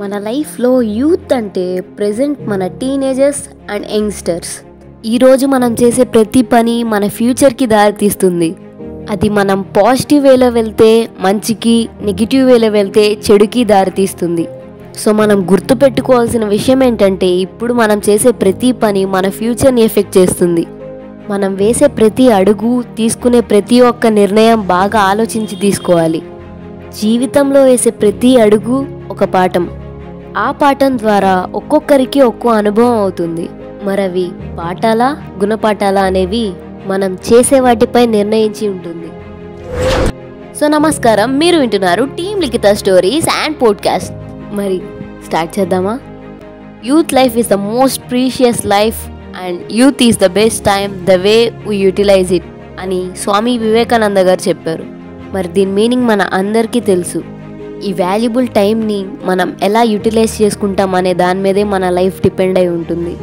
మన లైఫ్లో యూత్ అంటే ప్రజెంట్ మన టీనేజర్స్ అండ్ యంగ్స్టర్స్. ఈరోజు మనం చేసే ప్రతి పని మన ఫ్యూచర్కి దారితీస్తుంది. అది మనం పాజిటివ్ వేలో వెళ్తే మంచికి నెగిటివ్ వేలో వెళ్తే చెడుకి దారితీస్తుంది. సో మనం గుర్తుపెట్టుకోవాల్సిన విషయం ఏంటంటే ఇప్పుడు మనం చేసే ప్రతి పని మన ఫ్యూచర్ని ఎఫెక్ట్ చేస్తుంది. మనం వేసే ప్రతి అడుగు తీసుకునే ప్రతి ఒక్క నిర్ణయం బాగా ఆలోచించి తీసుకోవాలి. జీవితంలో వేసే ప్రతి అడుగు ఒక పాఠం. ఆ పాఠం ద్వారా ఒక్కొక్కరికి ఒక్కో అనుభవం అవుతుంది. మరవి పాఠాలా గుణపాఠాలా అనేవి మనం చేసే వాటిపై నిర్ణయించి ఉంటుంది. సో నమస్కారం. మీరు వింటున్నారు team Likhitha stories and podcast. మరి స్టార్ట్ చేద్దామా? Youth life is the most precious life and youth is the best time the way we utilize it అని స్వామి వివేకానంద గారు చెప్పారు. మరి దీని మీనింగ్ మన అందరికీ తెలుసు. ఈ వాల్యుబుల్ టైంని మనం ఎలా యూటిలైజ్ చేసుకుంటాం అనే దాని మీదే మన లైఫ్ డిపెండ్ అయి ఉంటుంది.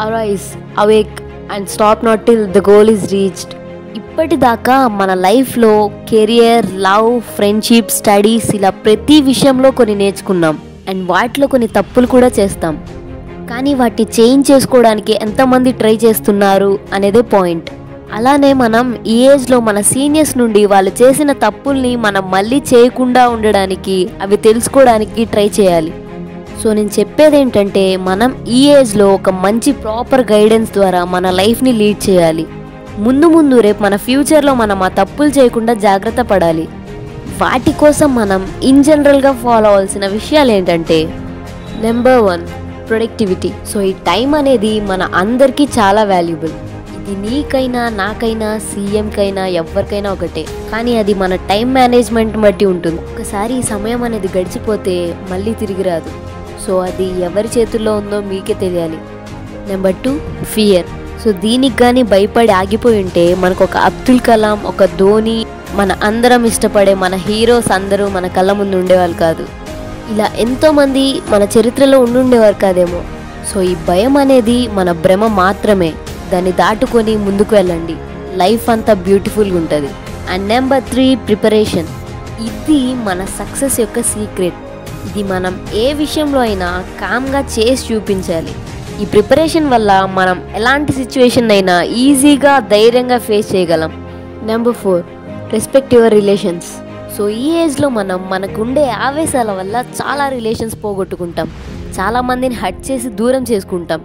Arise awake and stop not till the goal is reached ఇప్పటిదాకా మన లైఫ్లో కెరియర్ లవ్ ఫ్రెండ్షిప్ స్టడీస్ ఇలా ప్రతి విషయంలో కొన్ని నేర్చుకున్నాం. అండ్ వాటిలో కొన్ని తప్పులు కూడా చేస్తాం. కానీ వాటిని చేంజ్ చేసుకోవడానికి ఎంతమంది ట్రై చేస్తున్నారు అనేదే పాయింట్. అలానే మనం ఈ ఏజ్లో మన సీనియర్స్ నుండి వాళ్ళు చేసిన తప్పుల్ని మనం మళ్ళీ చేయకుండా ఉండడానికి అవి తెలుసుకోవడానికి ట్రై చేయాలి. సో నేను చెప్పేది ఏంటంటే మనం ఈ ఏజ్లో ఒక మంచి ప్రాపర్ గైడెన్స్ ద్వారా మన లైఫ్ని లీడ్ చేయాలి. ముందు ముందు రేపు మన ఫ్యూచర్లో మనం ఆ తప్పులు చేయకుండా జాగ్రత్త పడాలి. వాటి కోసం మనం ఇన్ జనరల్గా ఫాలో అవ్వాల్సిన విషయాలు ఏంటంటే నెంబర్ వన్ ప్రొడక్టివిటీ సో ఈ టైం అనేది మన అందరికీ చాలా వాల్యుబుల్ అది నీకైనా నాకైనా సీఎంకైనా ఎవరికైనా ఒకటే. కానీ అది మన టైం మేనేజ్మెంట్ బట్టి ఉంటుంది. ఒకసారి ఈ సమయం అనేది గడిచిపోతే మళ్ళీ తిరిగి రాదు. సో అది ఎవరి చేతుల్లో ఉందో మీకే తెలియాలి. Number two fear. సో దీనికి కానీ భయపడి ఆగిపోయి ఉంటే మనకు ఒక అబ్దుల్ కలాం ఒక ధోని మన అందరం ఇష్టపడే మన హీరోస్ అందరూ మన కళ్ళ ముందు ఉండేవాళ్ళు కాదు. ఇలా ఎంతోమంది మన చరిత్రలో ఉండుండేవారు కాదేమో. సో ఈ భయం అనేది మన భ్రమ మాత్రమే. దాన్ని దాటుకొని ముందుకు వెళ్ళండి. లైఫ్ అంతా బ్యూటిఫుల్గా ఉంటుంది. అండ్ నెంబర్ త్రీ ప్రిపరేషన్ ఇది మన సక్సెస్ యొక్క సీక్రెట్ ఇది మనం ఏ విషయంలో అయినా కామ్గా చేసి చూపించాలి. ఈ ప్రిపరేషన్ వల్ల మనం ఎలాంటి సిచ్యువేషన్ అయినా ఈజీగా ధైర్యంగా ఫేస్ చేయగలం. Number four respect your relations so ఈ ఏజ్లో మనం మనకుండే ఆవేశాల వల్ల చాలా రిలేషన్స్ పోగొట్టుకుంటాం. చాలామందిని హట్ చేసి దూరం చేసుకుంటాం.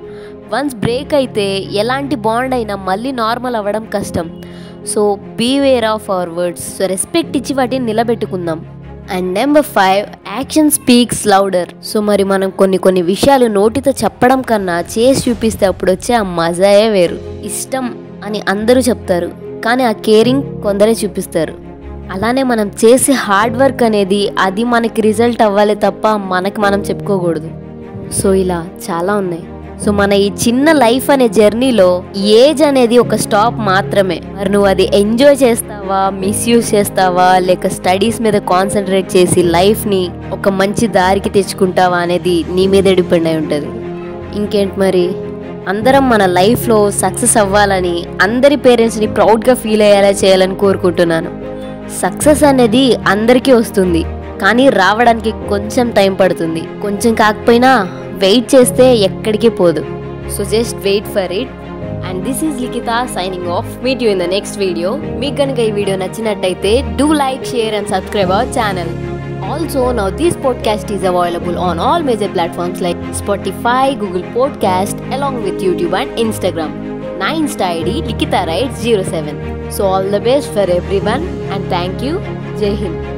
వన్స్ బ్రేక్ అయితే ఎలాంటి బాండ్ అయినా మళ్ళీ నార్మల్ అవ్వడం కష్టం. So beware of our words so respect ఇచ్చి వాటిని నిలబెట్టుకుందాం. And number five action speaks louder so మరి మనం కొన్ని కొన్ని విషయాలు నోటితో చెప్పడం కన్నా చేసి చూపిస్తే అప్పుడు వచ్చే ఆ మజాయే వేరు. ఇష్టం అని అందరూ చెప్తారు కానీ ఆ కేరింగ్ కొందరే చూపిస్తారు. అలానే మనం చేసే హార్డ్ వర్క్ అనేది అది మనకి రిజల్ట్ అవ్వాలి తప్ప మనకి మనం చెప్పుకోకూడదు. సో ఇలా చాలా ఉన్నాయి. సో మన ఈ చిన్న లైఫ్ అనే జర్నీలో ఏజ్ అనేది ఒక స్టాప్ మాత్రమే. మరి నువ్వు అది ఎంజాయ్ చేస్తావా మిస్యూజ్ చేస్తావా లేక స్టడీస్ మీద కాన్సన్ట్రేట్ చేసి లైఫ్ని ఒక మంచి దారికి తెచ్చుకుంటావా అనేది నీ మీద డిపెండ్ అయి ఉంటుంది. ఇంకేంటి మరి? అందరం మన లైఫ్లో సక్సెస్ అవ్వాలని అందరి పేరెంట్స్ని ప్రౌడ్గా ఫీల్ అయ్యేలా చేయాలని కోరుకుంటున్నాను. సక్సెస్ అనేది అందరికీ వస్తుంది. కానీ రావడానికి కొంచెం టైం పడుతుంది. కొంచెం కాకపోయినా వెయిట్ చేస్తే ఎక్కడికి పోదు. So just wait for it and this is Likhita signing off meet you in the next video మీకు కనుక ఈ వీడియో నచ్చినట్టయితే do like share and subscribe our channel also now this podcast is available on all major platforms like Spotify Google podcast along with YouTube and Instagram నా insta ID Likhita right zero seven so all the best for every one and thank you Jai Hind